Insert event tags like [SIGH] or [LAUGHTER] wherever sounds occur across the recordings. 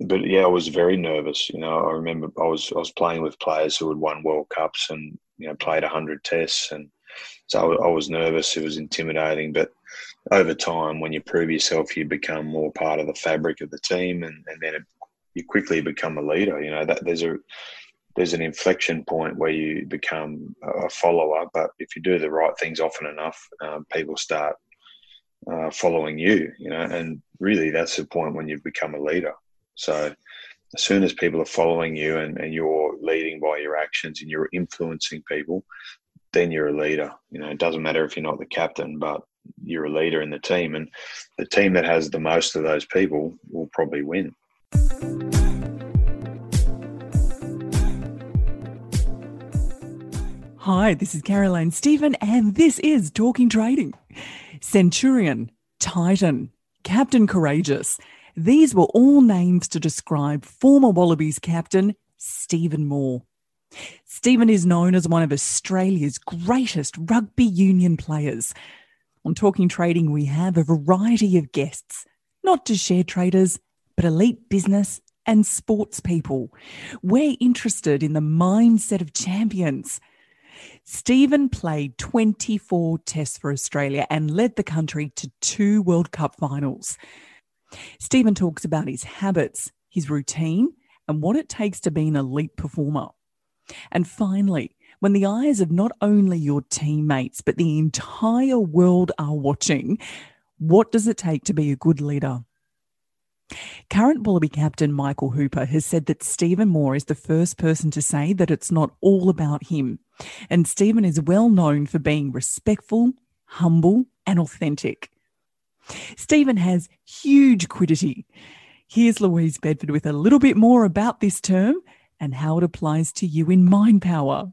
But yeah, I was very nervous. You know, I remember I was I was playing with players who had won World Cups and you know played hundred tests, and so I, I was nervous. It was intimidating, but over time, when you prove yourself, you become more part of the fabric of the team, and, and then it, you quickly become a leader. You know that there's a there's an inflection point where you become a follower, but if you do the right things often enough, um, people start uh, following you. You know, and really that's the point when you've become a leader. So as soon as people are following you and, and you're leading by your actions and you're influencing people, then you're a leader. You know, it doesn't matter if you're not the captain, but you're a leader in the team. And the team that has the most of those people will probably win. Hi, this is Caroline Stephen, and this is Talking Trading. Centurion, Titan, Captain Courageous these were all names to describe former Wallabies captain Stephen Moore. Stephen is known as one of Australia's greatest rugby union players. On Talking Trading, we have a variety of guests, not just share traders, but elite business and sports people. We're interested in the mindset of champions. Stephen played 24 tests for Australia and led the country to two World Cup finals. Stephen talks about his habits, his routine, and what it takes to be an elite performer. And finally, when the eyes of not only your teammates, but the entire world are watching, what does it take to be a good leader? Current Wallaby captain Michael Hooper has said that Stephen Moore is the first person to say that it's not all about him. And Stephen is well known for being respectful, humble, and authentic. Stephen has huge quiddity. Here's Louise Bedford with a little bit more about this term and how it applies to you in mind power.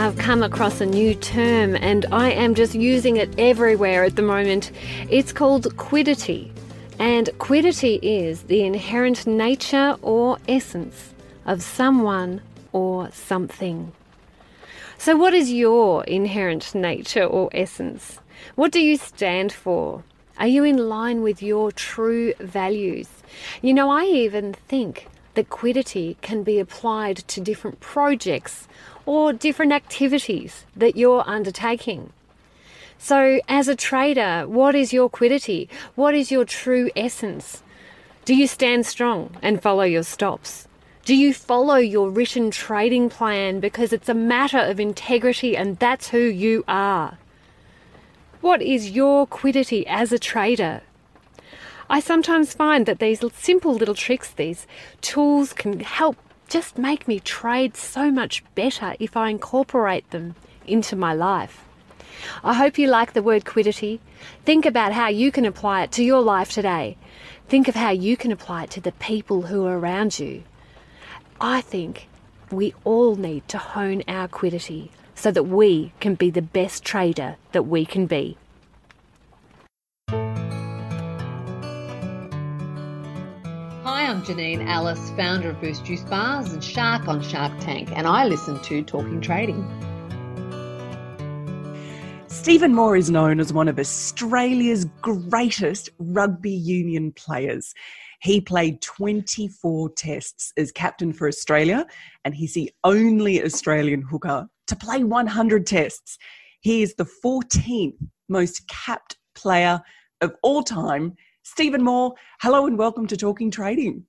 I've come across a new term and I am just using it everywhere at the moment. It's called quiddity. And quiddity is the inherent nature or essence of someone or something. So, what is your inherent nature or essence? What do you stand for? Are you in line with your true values? You know, I even think that quiddity can be applied to different projects or different activities that you're undertaking. So, as a trader, what is your quiddity? What is your true essence? Do you stand strong and follow your stops? Do you follow your written trading plan because it's a matter of integrity and that's who you are? What is your quiddity as a trader? I sometimes find that these simple little tricks, these tools can help just make me trade so much better if I incorporate them into my life. I hope you like the word quiddity. Think about how you can apply it to your life today. Think of how you can apply it to the people who are around you. I think we all need to hone our quiddity so that we can be the best trader that we can be. Hi, I'm Janine Allis, founder of Boost Juice Bars and Shark on Shark Tank, and I listen to Talking Trading. Stephen Moore is known as one of Australia's greatest rugby union players. He played 24 tests as captain for Australia, and he's the only Australian hooker to play 100 tests. He is the 14th most capped player of all time. Stephen Moore, hello and welcome to Talking Trading.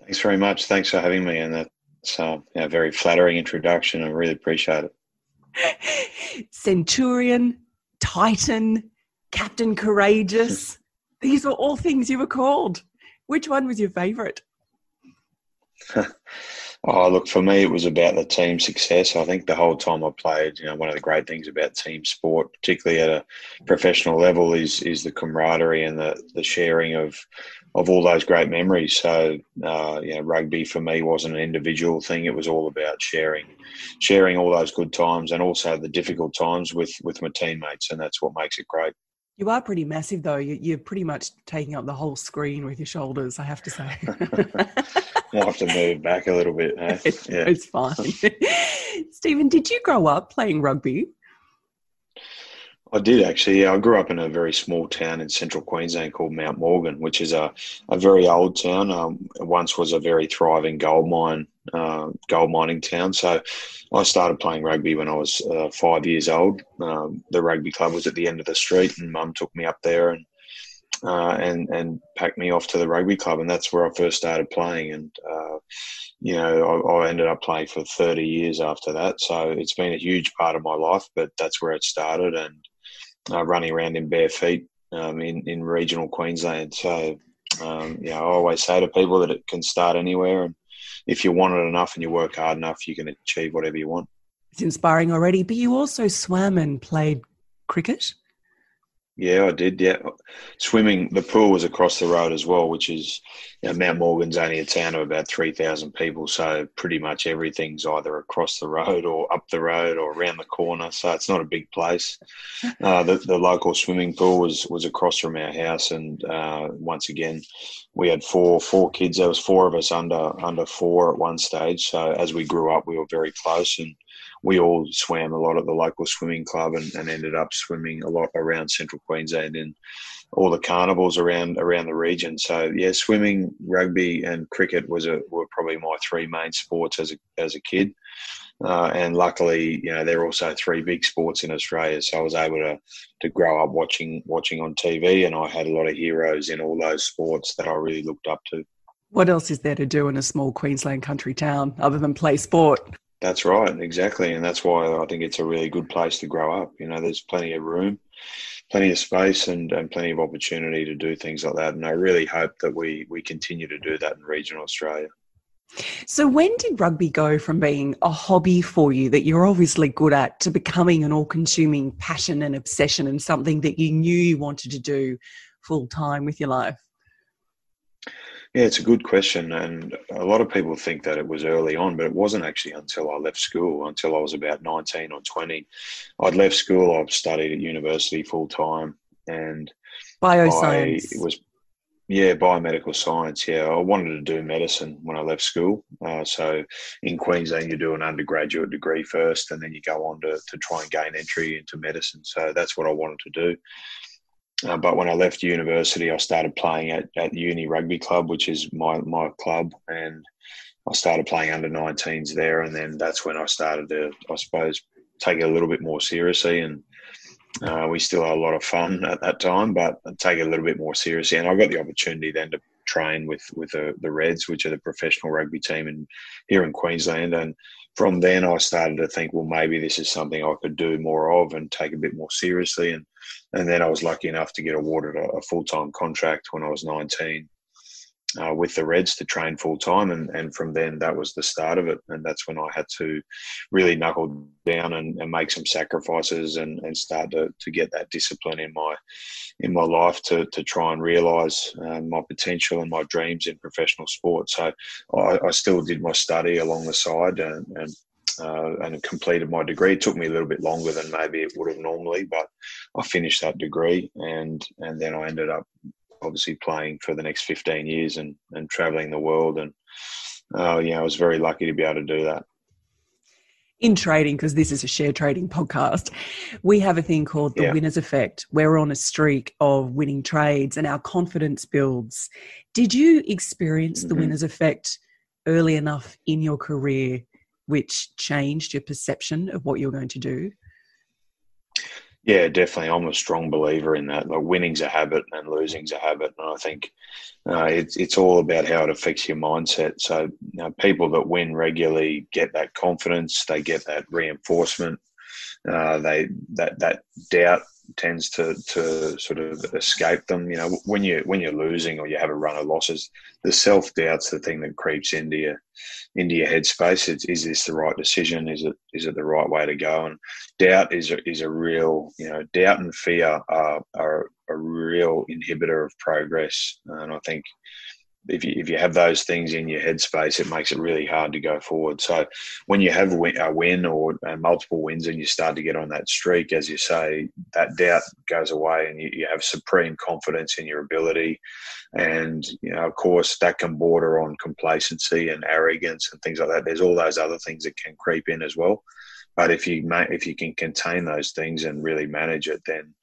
Thanks very much. Thanks for having me. And that's uh, a very flattering introduction. I really appreciate it. [LAUGHS] Centurion, Titan, Captain Courageous. [LAUGHS] These were all things you were called. Which one was your favourite? [LAUGHS] oh, look, for me, it was about the team success. I think the whole time I played, you know, one of the great things about team sport, particularly at a professional level, is is the camaraderie and the, the sharing of of all those great memories. So, uh, you know, rugby for me wasn't an individual thing. It was all about sharing, sharing all those good times and also the difficult times with with my teammates, and that's what makes it great. You are pretty massive, though. You're pretty much taking up the whole screen with your shoulders. I have to say. [LAUGHS] I'll have to move back a little bit. Eh? It's, yeah. it's fine. [LAUGHS] Stephen, did you grow up playing rugby? I did actually. Yeah, I grew up in a very small town in central Queensland called Mount Morgan, which is a, a very old town. Um, once was a very thriving gold mine, uh, gold mining town. So I started playing rugby when I was uh, five years old. Um, the rugby club was at the end of the street, and Mum took me up there and uh, and and packed me off to the rugby club, and that's where I first started playing. And uh, you know, I, I, ended up playing for 30 years after that. So it's been a huge part of my life, but that's where it started. And uh, running around in bare feet um, in, in regional Queensland. So, um, yeah, I always say to people that it can start anywhere. And if you want it enough and you work hard enough, you can achieve whatever you want. It's inspiring already. But you also swam and played cricket. Yeah, I did. Yeah, swimming. The pool was across the road as well, which is you know, Mount Morgan's only a town of about three thousand people, so pretty much everything's either across the road or up the road or around the corner. So it's not a big place. [LAUGHS] Uh, the, the local swimming pool was was across from our house, and uh, once again, we had four four kids. There was four of us under under four at one stage. So as we grew up, we were very close and we all swam a lot at the local swimming club and, and ended up swimming a lot around central Queensland and all the carnivals around around the region. So yeah, swimming, rugby, and cricket was a were probably my three main sports as a as a kid. Uh, and luckily, you know, they're also three big sports in Australia. So I was able to to grow up watching watching on TV, and I had a lot of heroes in all those sports that I really looked up to. What else is there to do in a small Queensland country town other than play sport? That's right, exactly, and that's why I think it's a really good place to grow up. You know, there's plenty of room, plenty of space, and, and plenty of opportunity to do things like that. And I really hope that we we continue to do that in regional Australia. So, when did rugby go from being a hobby for you that you're obviously good at to becoming an all consuming passion and obsession and something that you knew you wanted to do full time with your life? Yeah, it's a good question. And a lot of people think that it was early on, but it wasn't actually until I left school, until I was about 19 or 20. I'd left school, I've studied at university full time. And bioscience. I, it was, yeah, biomedical science. Yeah, I wanted to do medicine when I left school. Uh, so in Queensland, you do an undergraduate degree first, and then you go on to, to try and gain entry into medicine. So that's what I wanted to do. Uh, but when I left university, I started playing at, at Uni Rugby Club, which is my, my club, and I started playing under 19s there. And then that's when I started to, I suppose, take it a little bit more seriously. And uh, we still had a lot of fun [LAUGHS] at that time, but take it a little bit more seriously. And I got the opportunity then to train with with the, the Reds, which are the professional rugby team in here in Queensland. And from then, I started to think, well, maybe this is something I could do more of and take a bit more seriously. And and then I was lucky enough to get awarded a, a full time contract when I was 19 uh, with the Reds to train full time, and, and from then that was the start of it, and that's when I had to really knuckle down and, and make some sacrifices and, and start to, to get that discipline in my in my life to, to try and realise uh, my potential and my dreams in professional sport. So I, I, still did my study along the side and, and uh, and completed my degree. It took me a little bit longer than maybe it would have normally, but I finished that degree, and and then I ended up obviously playing for the next 15 years and and traveling the world, and uh, yeah, I was very lucky to be able to do that. In trading, because this is a share trading podcast, we have a thing called the yeah. winner's effect. We're on a streak of winning trades and our confidence builds. Did you experience the mm-hmm. winner's effect early enough in your career which changed your perception of what you're going to do? Yeah, definitely. I'm a strong believer in that. Like winning's a habit and losing's a habit, and I think uh, it's it's all about how it affects your mindset. So you know, people that win regularly get that confidence, they get that reinforcement, uh, they that that doubt tends to to sort of escape them. You know, when you when you're losing or you have a run of losses, the self doubt's the thing that creeps into your into your headspace. It's, is this the right decision? Is it is it the right way to go? And doubt is a, is a real you know doubt and fear are are a real inhibitor of progress. And I think if you if you have those things in your headspace, it makes it really hard to go forward. So when you have a win or multiple wins and you start to get on that streak, as you say, that doubt goes away and you, you have supreme confidence in your ability. And you know, of course, that can border on complacency and arrogance and things like that. There's all those other things that can creep in as well. But if you if you can contain those things and really manage it, then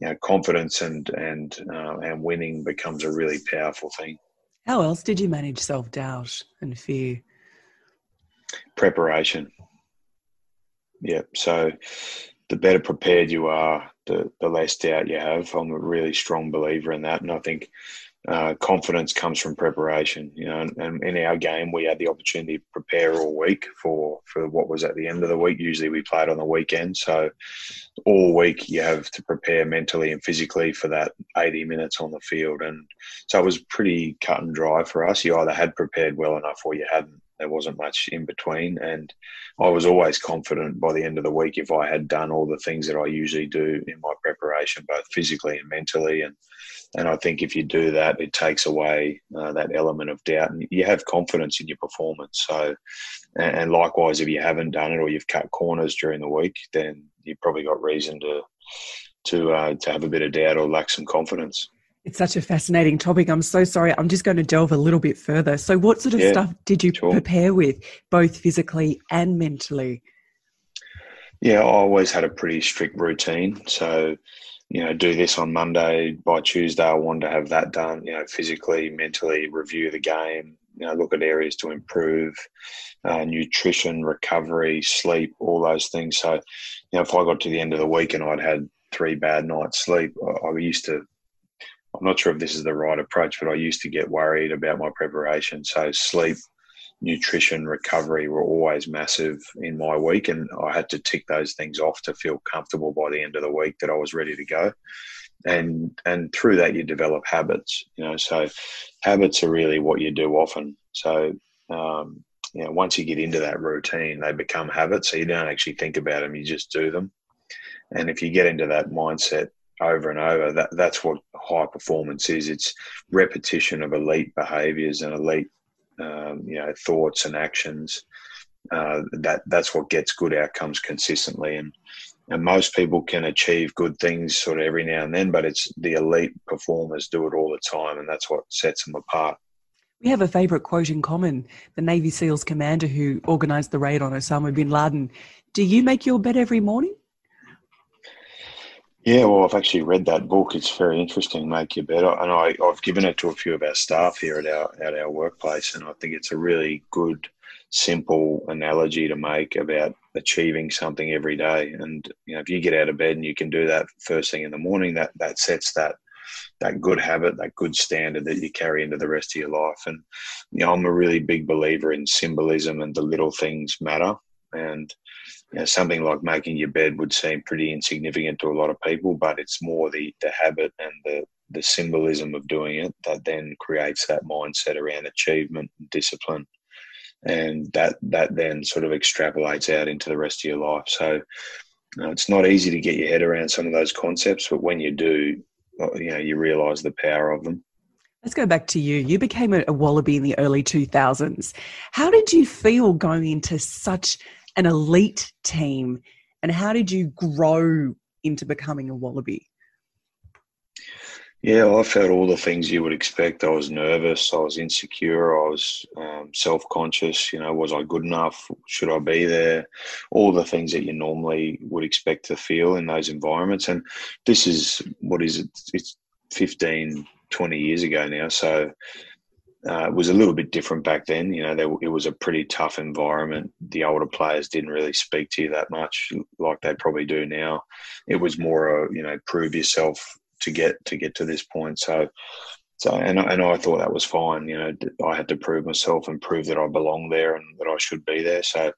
you know, confidence and and uh, and winning becomes a really powerful thing. How else did you manage self doubt and fear? Preparation. Yeah. So the better prepared you are, the, the less doubt you have. I'm a really strong believer in that. And I think uh, confidence comes from preparation. You know, and, and, in our game, we had the opportunity to prepare all week for for what was at the end of the week. Usually, we played on the weekend, so all week you have to prepare mentally and physically for that 80 minutes on the field. And so it was pretty cut and dry for us. You either had prepared well enough or you hadn't. There wasn't much in between, and I was always confident by the end of the week if I had done all the things that I usually do in my preparation, both physically and mentally, and and I think if you do that, it takes away uh, that element of doubt, and you have confidence in your performance. So, and likewise, if you haven't done it or you've cut corners during the week, then you've probably got reason to to uh, to have a bit of doubt or lack some confidence. It's such a fascinating topic. I'm so sorry. I'm just going to delve a little bit further. So, what sort of yeah, stuff did you sure. prepare with, both physically and mentally? Yeah, I always had a pretty strict routine. So, you know, do this on Monday. By Tuesday, I wanted to have that done, you know, physically, mentally, review the game, you know, look at areas to improve, uh, nutrition, recovery, sleep, all those things. So, you know, if I got to the end of the week and I'd had three bad nights sleep, I, I used to, I'm not sure if this is the right approach, but I used to get worried about my preparation. So, sleep, nutrition, recovery were always massive in my week, and I had to tick those things off to feel comfortable by the end of the week that I was ready to go. And and through that, you develop habits. You know, so habits are really what you do often. So um, you know, once you get into that routine, they become habits. So you don't actually think about them; you just do them. And if you get into that mindset over and over, that that's what high performance is. It's repetition of elite behaviors and elite um, you know thoughts and actions. Uh, that that's what gets good outcomes consistently, and and most people can achieve good things sort of every now and then, but it's the elite performers do it all the time, and that's what sets them apart. We have a favourite quote in common. The Navy SEALs commander who organised the raid on Osama bin Laden. Do you make your bed every morning? Yeah, well, I've actually read that book. It's very interesting, Make Your Bed. And I, I've given it to a few of our staff here at our, at our workplace. And I think it's a really good, simple analogy to make about achieving something every day. And, you know, if you get out of bed and you can do that first thing in the morning, that, that sets that, that good habit, that good standard that you carry into the rest of your life. And, you know, I'm a really big believer in symbolism and the little things matter. And, you know, something like making your bed would seem pretty insignificant to a lot of people, but it's more the, the habit and the, the symbolism of doing it that then creates that mindset around achievement and discipline. And that, that then sort of extrapolates out into the rest of your life. So you know, it's not easy to get your head around some of those concepts, but when you do, uh, you know, you realize the power of them. Let's go back to you. You became a, a Wallaby in the early 2000s. How did you feel going into such an elite team. And how did you grow into becoming a wallaby? Yeah i felt all the things you would expect. I was nervous i was insecure i was um, self-conscious you know was i good enough? Should i be there? All the things that you normally would expect to feel in those environments. And this is what is it? It's 15 20 years ago now. So uh, was a little bit different back then. You know, it was a pretty tough environment. The older players didn't really speak to you that much, like they probably do now. It was more a you know prove yourself to get to get to this point. So, So, and, and I thought that was fine. You know, I had to prove myself and prove that I belong there and that I should be there. So,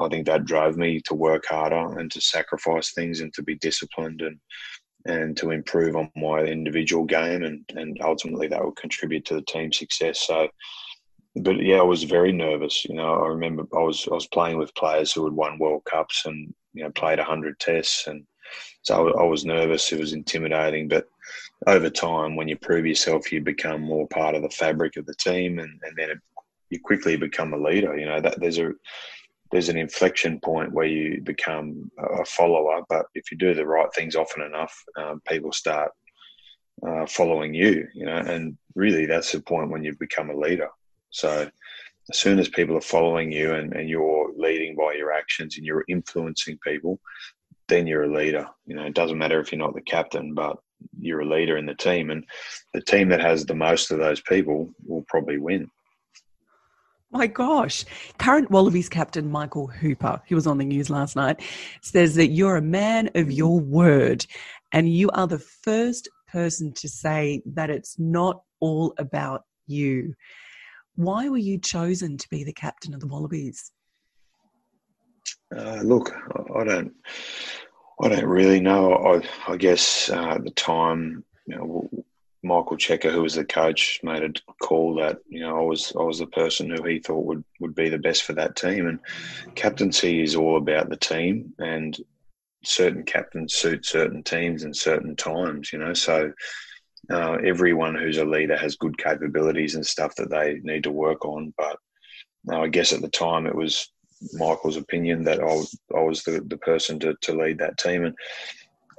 I think that drove me to work harder and to sacrifice things and to be disciplined and and to improve on my individual game and and ultimately that will contribute to the team success. So, but yeah, I was very nervous. You know, I remember I was I was playing with players who had won World Cups and you know played hundred tests, and so I was nervous. It was intimidating, but over time, when you prove yourself, you become more part of the fabric of the team, and, and then it, you quickly become a leader. You know that there's a there's an inflection point where you become a follower, but if you do the right things often enough, um, people start uh, following you. You know, and really that's the point when you become a leader. So as soon as people are following you and, and you're leading by your actions and you're influencing people, then you're a leader. You know, it doesn't matter if you're not the captain, but you're a leader in the team, and the team that has the most of those people will probably win. My gosh. Current Wallabies captain Michael Hooper, he was on the news last night, says that you're a man of your word and you are the first person to say that it's not all about you. Why were you chosen to be the captain of the Wallabies? Uh, look, I don't, I don't really know. I, I guess uh, at the time, you know, Michael Cheika, who was the coach, made a call that you know I was I was the person who he thought would would be the best for that team. And captaincy is all about the team, and certain captains suit certain teams and certain times. You know, so uh, everyone who's a leader has good capabilities and stuff that they need to work on. But uh, I guess at the time it was Michael's opinion that I, I was the, the person to, to lead that team. And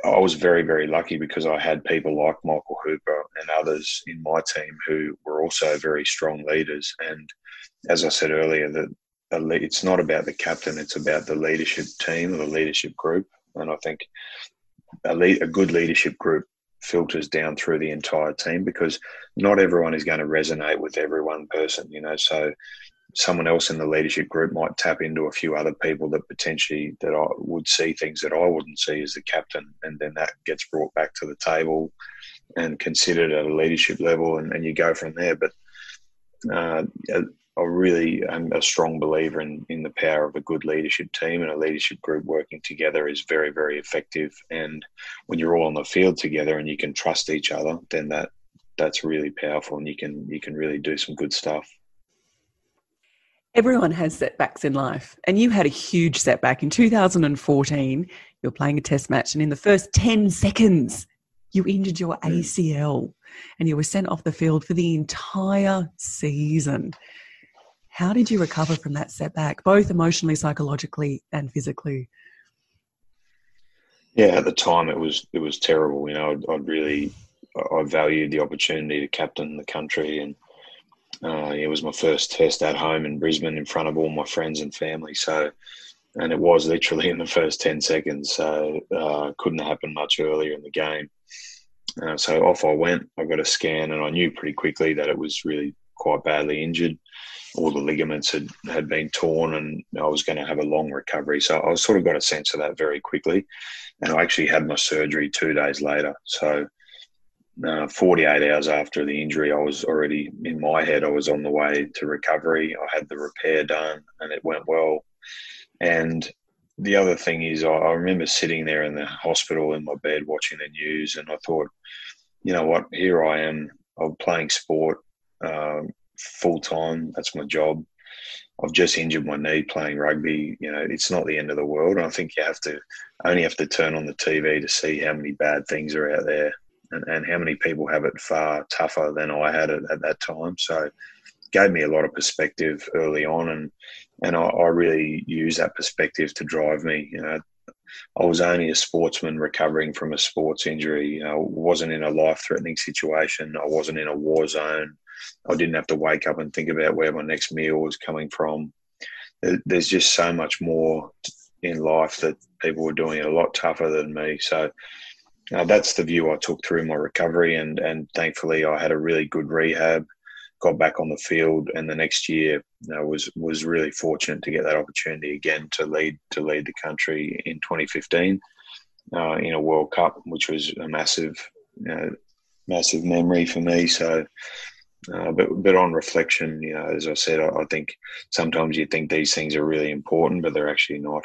I was very, very lucky because I had people like Michael Hooper and others in my team who were also very strong leaders. And as I said earlier, that it's not about the captain; it's about the leadership team the leadership group. And I think a, lead, a good leadership group filters down through the entire team because not everyone is going to resonate with every one person, you know. So someone else in the leadership group might tap into a few other people that potentially that I would see things that I wouldn't see as the captain, and then that gets brought back to the table and considered at a leadership level, and, and you go from there. But uh, I really am a strong believer in, in the power of a good leadership team and a leadership group working together is very, very effective. And when you're all on the field together and you can trust each other, then that that's really powerful and you can you can really do some good stuff. Everyone has setbacks in life, and you had a huge setback in 2014. You were playing a test match, and in the first 10 seconds, you injured your ACL and you were sent off the field for the entire season. How did you recover from that setback, both emotionally, psychologically, and physically? Yeah, at the time it was it was terrible. You know, I'd, I'd really I valued the opportunity to captain the country, and uh, it was my first test at home in Brisbane in front of all my friends and family. So, and it was literally in the first ten seconds. So, uh, couldn't happen much earlier in the game. Uh, so off I went. I got a scan, and I knew pretty quickly that it was really quite badly injured all the ligaments had, had been torn and I was going to have a long recovery. So I sort of got a sense of that very quickly. And I actually had my surgery two days later. So uh, 48 hours after the injury, I was already in my head, I was on the way to recovery. I had the repair done and it went well. And the other thing is, I, I remember sitting there in the hospital in my bed watching the news and I thought, you know what, here I am, I'm playing sport. Um, full time. That's my job. I've just injured my knee playing rugby. You know, it's not the end of the world. I think you have to only have to turn on the TV to see how many bad things are out there and, and how many people have it far tougher than I had it at that time. So gave me a lot of perspective early on and and I, I really use that perspective to drive me. You know, I was only a sportsman recovering from a sports injury. Know, wasn't in a life threatening situation. I wasn't in a war zone. I didn't have to wake up and think about where my next meal was coming from. There's just so much more in life that people were doing a lot tougher than me. So uh, that's the view I took through my recovery, and and thankfully I had a really good rehab. Got back on the field, and the next year know, was was really fortunate to get that opportunity again to lead to lead the country in 2015 uh, in a World Cup, which was a massive you know, massive memory for me. So, uh, but but on reflection, you know, as I said, I, I think sometimes you think these things are really important, but they're actually not.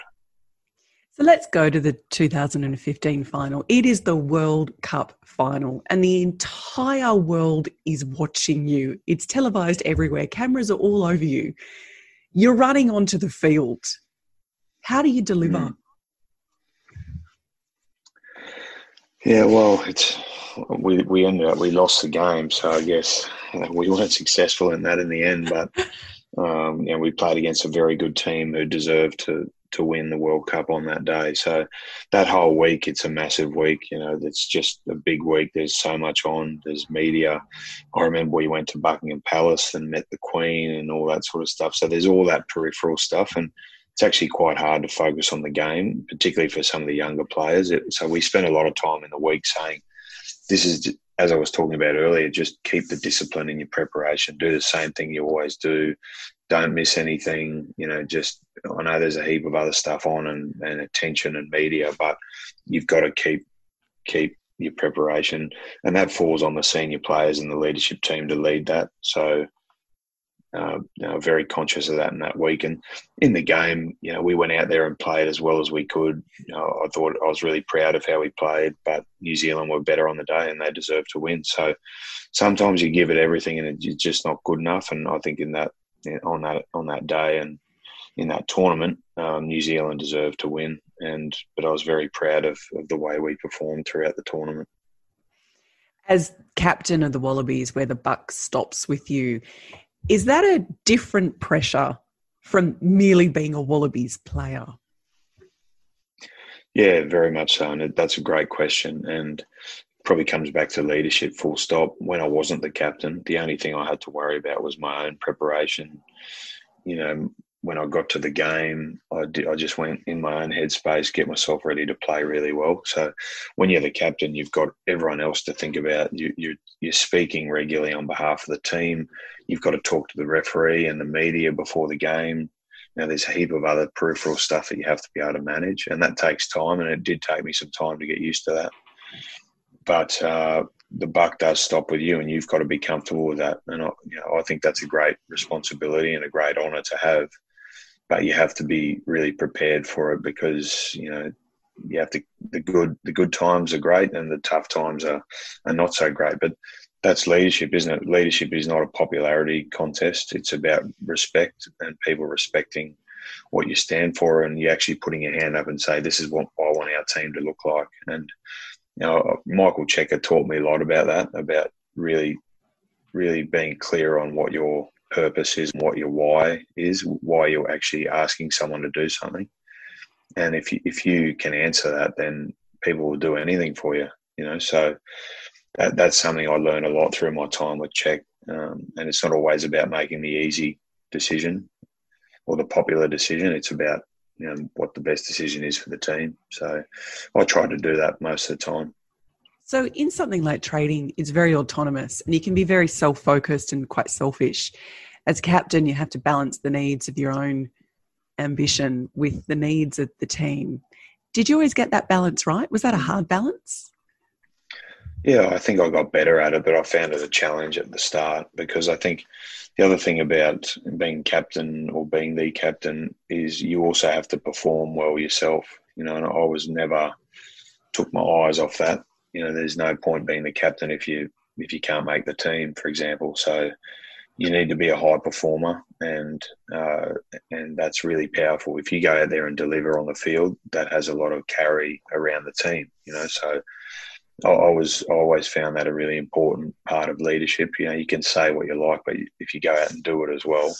So let's go to the 2015 final. It is the World Cup final, and the entire world is watching you. It's televised everywhere, cameras are all over you. You're running onto the field. How do you deliver? Mm. Yeah, well, it's we we ended up we lost the game, so I guess we weren't successful in that in the end. But [LAUGHS] um, know, we played against a very good team who deserved to to win the World Cup on that day. So that whole week, it's a massive week. You know, it's just a big week. There's so much on. There's media. I remember we went to Buckingham Palace and met the Queen and all that sort of stuff. So there's all that peripheral stuff, and it's actually quite hard to focus on the game, particularly for some of the younger players. It, so we spent a lot of time in the week saying, "This is." As I was talking about earlier, just keep the discipline in your preparation. Do the same thing you always do don't miss anything. You know, just I know there's a heap of other stuff on and, and attention and media, but you've got to keep keep your preparation, and that falls on the senior players and the leadership team to lead that. So. Uh, you know, very conscious of that in that week. And in the game, you know, we went out there and played as well as we could. You know, I thought I was really proud of how we played, but New Zealand were better on the day and they deserved to win. So sometimes you give it everything and it's just not good enough. And I think in that on that on that day and in that tournament, um, New Zealand deserved to win. And but I was very proud of, of the way we performed throughout the tournament. As captain of the Wallabies, where the buck stops with you, is that a different pressure from merely being a Wallabies player? Yeah, very much so. And that's a great question. And probably comes back to leadership full stop. When I wasn't the captain, the only thing I had to worry about was my own preparation. You know, when I got to the game, I, did, I just went in my own headspace, get myself ready to play really well. So when you're the captain, you've got everyone else to think about. You, you, you're speaking regularly on behalf of the team. You've got to talk to the referee and the media before the game. Now, there's a heap of other peripheral stuff that you have to be able to manage, and that takes time. And it did take me some time to get used to that but uh, the buck does stop with you, and you've got to be comfortable with that. And I, you know, I think that's a great responsibility and a great honour to have. But you have to be really prepared for it because you know you have to. The good the good times are great, and the tough times are are not so great. But that's leadership, isn't it? Leadership is not a popularity contest. It's about respect and people respecting what you stand for, and you actually putting your hand up and say, "This is what I want our team to look like." And you know, Michael Cheika taught me a lot about that, about really, really being clear on what your purpose is, what your why is, why you're actually asking someone to do something. And if you, if you can answer that, then people will do anything for you, you know. So that, that's something I learned a lot through my time with Check. Um, and it's not always about making the easy decision or the popular decision. It's about you know, what the best decision is for the team. So I try to do that most of the time. So in something like trading, it's very autonomous and you can be very self-focused and quite selfish. As captain, you have to balance the needs of your own ambition with the needs of the team. Did you always get that balance right? Was that a hard balance? Yeah, I think I got better at it, but I found it a challenge at the start because I think the other thing about being captain or being the captain is you also have to perform well yourself. You know, and I was never took my eyes off that. You know, there's no point being the captain if you if you can't make the team, for example. So you need to be a high performer, and uh, and that's really powerful. If you go out there and deliver on the field, that has a lot of carry around the team. You know, so I, was always found that a really important part of leadership. You know, you can say what you like, but if you go out and do it as well,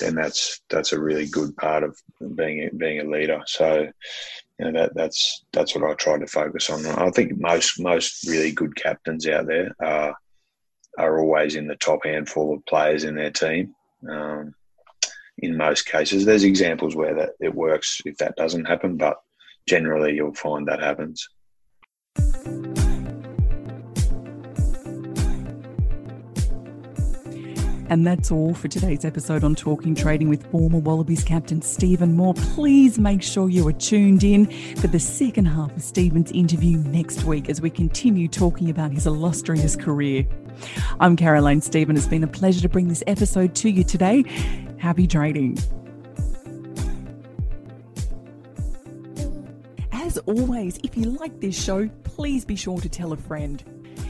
then that's that's a really good part of being being a leader. So, you know, that that's that's what I try to focus on. I think most most really good captains out there are are always in the top handful of players in their team. Um, in most cases, there's examples where that it works if that doesn't happen, but generally you'll find that happens. And that's all for today's episode on Talking Trading with former Wallabies captain Stephen Moore. Please make sure you are tuned in for the second half of Stephen's interview next week as we continue talking about his illustrious career. I'm Caroline Stephen. It's been a pleasure to bring this episode to you today. Happy trading. As always, if you like this show, please be sure to tell a friend.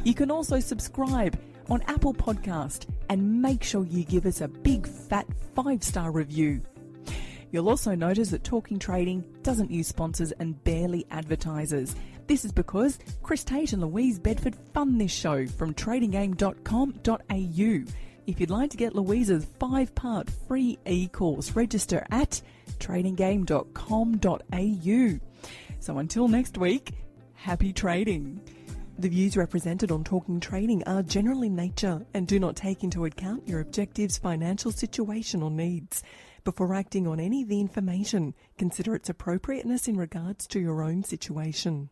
You can also subscribe on Apple Podcast and make sure you give us a big fat five star review. You'll also notice that Talking Trading doesn't use sponsors and barely advertises. This is because Chris Tate and Louise Bedford fund this show from tradinggame.com.au. If you'd like to get Louise's five part free e course, register at tradinggame.com.au. So until next week, happy trading. The views represented on Talking Trading are general in nature and do not take into account your objectives, financial situation, or needs. Before acting on any of the information, consider its appropriateness in regards to your own situation.